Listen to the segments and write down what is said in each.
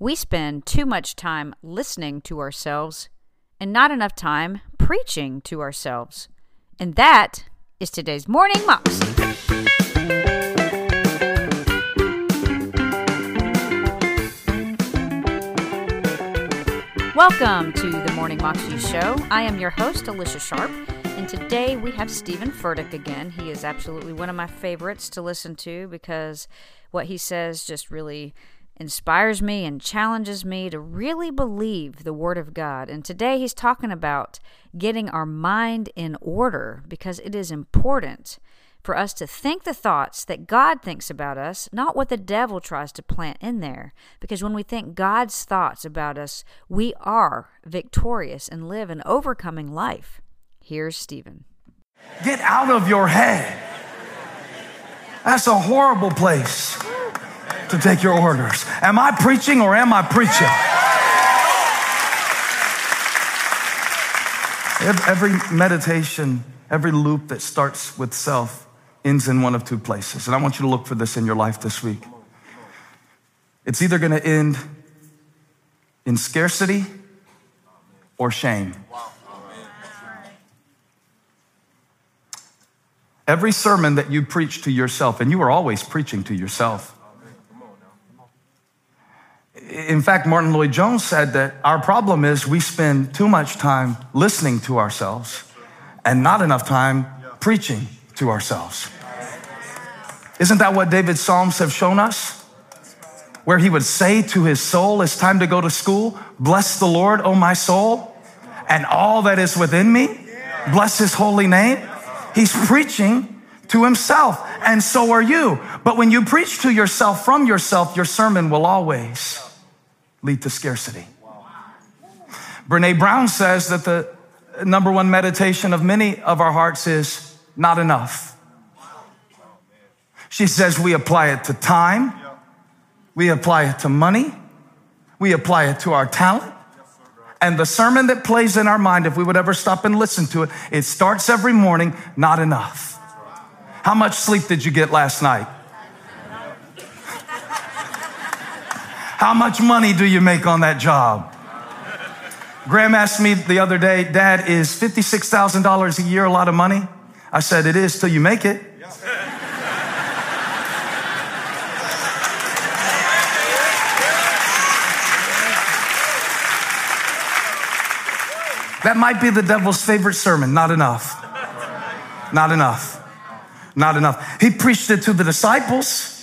We spend too much time listening to ourselves and not enough time preaching to ourselves. And that is today's Morning Moxie. Welcome to the Morning Moxie Show. I am your host, Alicia Sharp, and today we have Stephen Furtick again. He is absolutely one of my favorites to listen to because what he says just really inspires me and challenges me to really believe the Word of God. And today he's talking about getting our mind in order because it is important for us to think the thoughts that God thinks about us, not what the devil tries to plant in there. Because when we think God's thoughts about us, we are victorious and live an overcoming life. Here's Stephen. Get out of your head. That's a horrible place to take your orders. Am I preaching or am I preaching? Every meditation, every loop that starts with self ends in one of two places. And I want you to look for this in your life this week. It's either going to end in scarcity or shame. Every sermon that you preach to yourself, and you are always preaching to yourself. In fact, Martyn Lloyd Jones said that our problem is we spend too much time listening to ourselves and not enough time preaching to ourselves. Isn't that what David's Psalms have shown us? Where he would say to his soul, It's time to go to school. Bless the Lord, O my soul, and all that is within me. Bless his holy name. He's preaching to himself, and so are you. But when you preach to yourself from yourself, your sermon will always lead to scarcity. Brene Brown says that the number one meditation of many of our hearts is not enough. She says we apply it to time, we apply it to money, we apply it to our talent. And the sermon that plays in our mind, if we would ever stop and listen to it, it starts every morning, not enough. How much sleep did you get last night? How much money do you make on that job? Graham asked me the other day, Dad, is $56,000 a year a lot of money? I said, It is till you make it. That might be the devil's favorite sermon. Not enough. Not enough. Not enough. He preached it to the disciples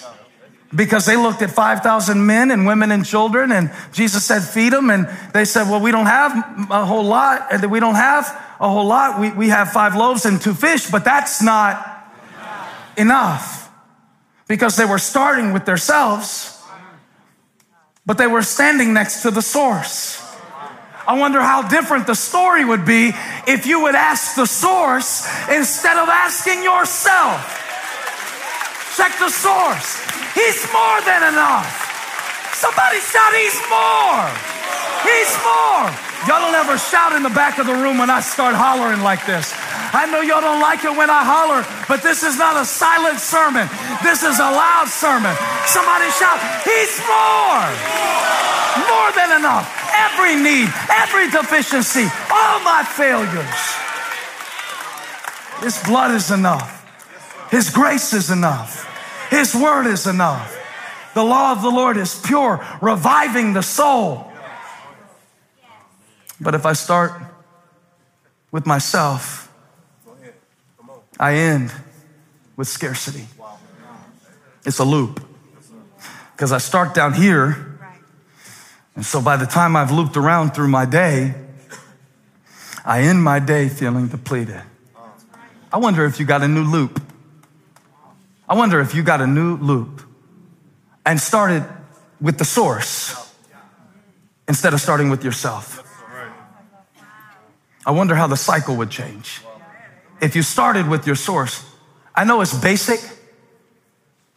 because they looked at 5,000 men and women and children, and Jesus said, Feed them. And they said, Well, we don't have a whole lot, and we don't have a whole lot. We, we have five loaves and two fish, but that's not enough because they were starting with themselves, but they were standing next to the source. I wonder how different the story would be if you would ask the source instead of asking yourself. Check the source. He's more than enough. Somebody shout, He's more. He's more. Y'all don't ever shout in the back of the room when I start hollering like this. I know y'all don't like it when I holler, but this is not a silent sermon. This is a loud sermon. Somebody shout, He's more. More than enough every need, every deficiency, all my failures. His blood is enough. His grace is enough. His word is enough. The law of the Lord is pure, reviving the soul. But if I start with myself, I end with scarcity. It's a loop. Because I start down here and so by the time I've looped around through my day, I end my day feeling depleted. I wonder if you got a new loop. I wonder if you got a new loop and started with the source instead of starting with yourself. I wonder how the cycle would change. If you started with your source, I know it's basic,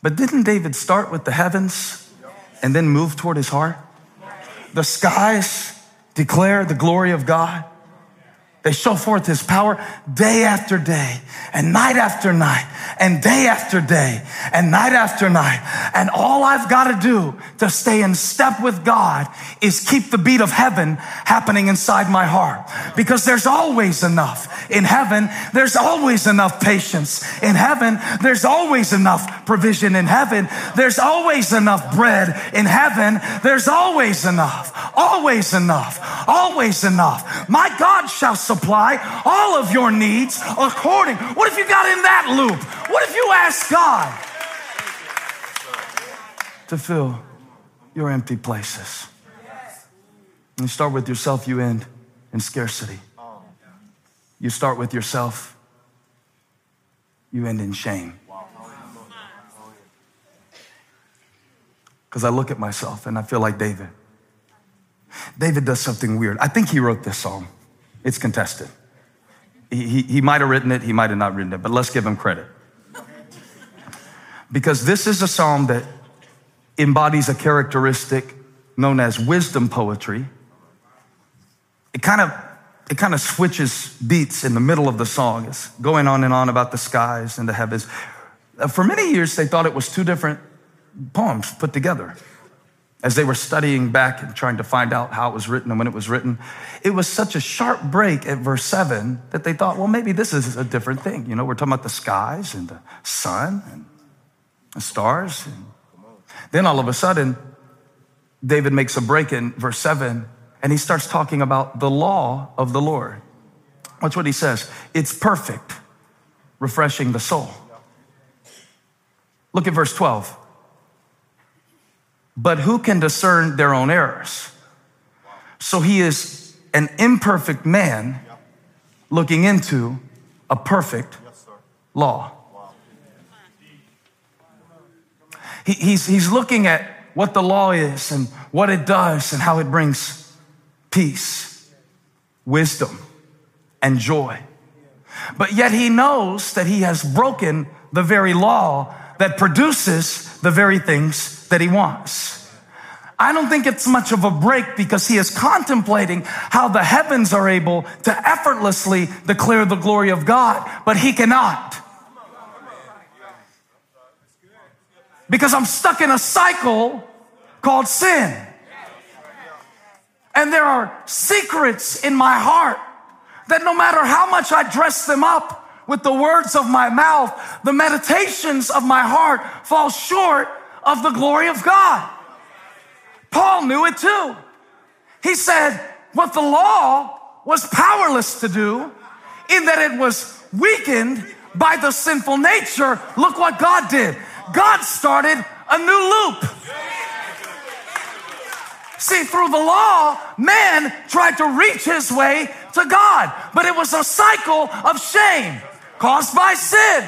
but didn't David start with the heavens and then move toward his heart? The skies declare the glory of God. They show forth his power day after day and night after night and day after day and night after night. And all I've got to do to stay in step with God is keep the beat of heaven happening inside my heart because there's always enough. In heaven, there's always enough patience. In heaven, there's always enough provision. In heaven, there's always enough bread. In heaven, there's always enough. Always enough. Always enough. My God shall supply all of your needs according. What if you got in that loop? What if you ask God to fill your empty places? You start with yourself, you end in scarcity. You start with yourself, you end in shame. Because I look at myself and I feel like David. David does something weird. I think he wrote this song. It's contested. He, he, he might have written it, he might have not written it, but let's give him credit. Because this is a psalm that embodies a characteristic known as wisdom poetry. It kind of it kind of switches beats in the middle of the song. It's going on and on about the skies and the heavens. Uh, for many years, they thought it was two different poems put together as they were studying back and trying to find out how it was written and when it was written, it was such a sharp break at verse seven that they thought, well, maybe this is a different thing. You know, we're talking about the skies and the sun and the stars. And then all of a sudden, David makes a break in verse seven and he starts talking about the law of the Lord. Watch what he says. It's perfect, refreshing the soul. Look at verse 12. But who can discern their own errors? So he is an imperfect man looking into a perfect law. He, he's, he's looking at what the law is and what it does and how it brings peace, wisdom, and joy. But yet he knows that he has broken the very law that produces the very things that he wants. I don't think it's much of a break because he is contemplating how the heavens are able to effortlessly declare the glory of God, but he cannot. Because I'm stuck in a cycle called sin. And there are secrets in my heart that no matter how much I dress them up with the words of my mouth, the meditations of my heart fall short of the glory of God. Paul knew it too. He said, what the law was powerless to do, in that it was weakened by the sinful nature, look what God did. God started a new loop. See, through the law, man tried to reach his way to God, but it was a cycle of shame caused by sin.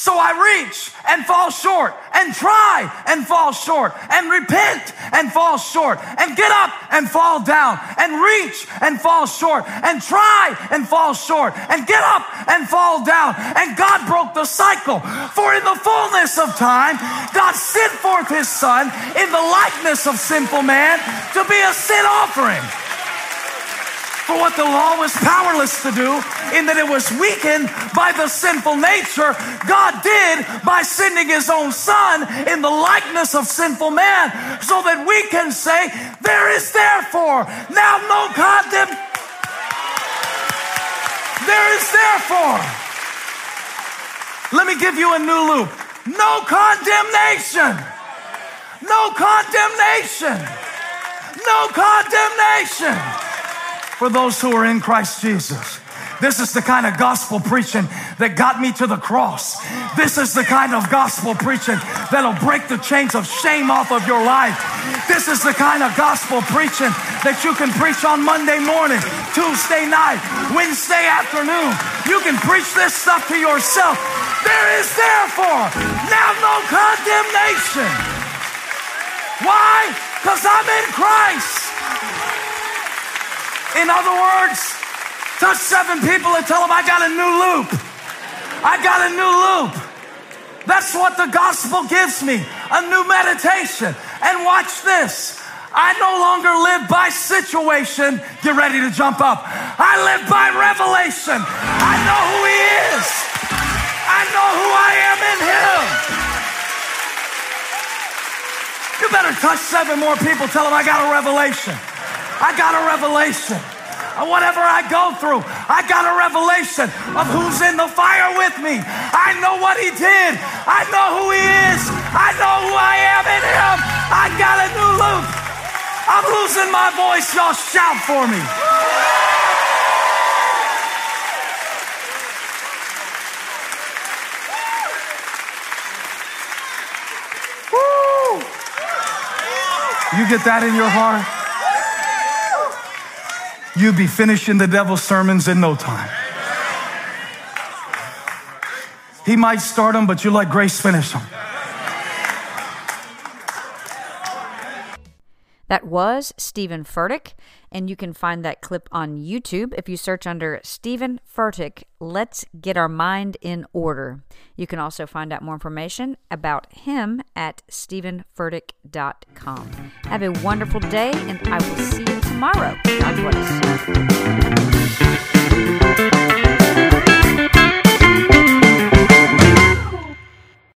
So I reach and fall short and try and fall short and repent and fall short and get up and fall down and reach and fall short and try and fall short and get up and fall down. And God broke the cycle. For in the fullness of time, God sent forth his son in the likeness of sinful man to be a sin offering for what the law was powerless to do, in that it was weakened by the sinful nature, God did by sending his own son in the likeness of sinful man, so that we can say, There is therefore now no condemnation. There is therefore. Let me give you a new loop. No condemnation. No condemnation. No condemnation for those who are in Christ Jesus. This is the kind of gospel preaching that got me to the cross. This is the kind of gospel preaching that'll break the chains of shame off of your life. This is the kind of gospel preaching that you can preach on Monday morning, Tuesday night, Wednesday afternoon. You can preach this stuff to yourself. There is therefore now no condemnation. Why? Because I'm in Christ. In other words, touch seven people and tell them, I got a new loop. I got a new loop. That's what the gospel gives me a new meditation. And watch this I no longer live by situation. Get ready to jump up. I live by revelation. I know who He is. I know who I am in Him. You better touch seven more people. Tell them I got a revelation. I got a revelation. Whatever I go through, I got a revelation of who's in the fire with me. I know what He did. I know who He is. I know who I am in Him. I got a new loop. I'm losing my voice. Y'all shout for me. You get that in your heart? You'd be finishing the devil's sermons in no time. He might start them, but you let grace finish them. That was Stephen Furtick, and you can find that clip on YouTube if you search under Stephen Furtick, Let's Get Our Mind in Order. You can also find out more information about him at stephenfurtick.com. Have a wonderful day, and I will see you tomorrow. God bless.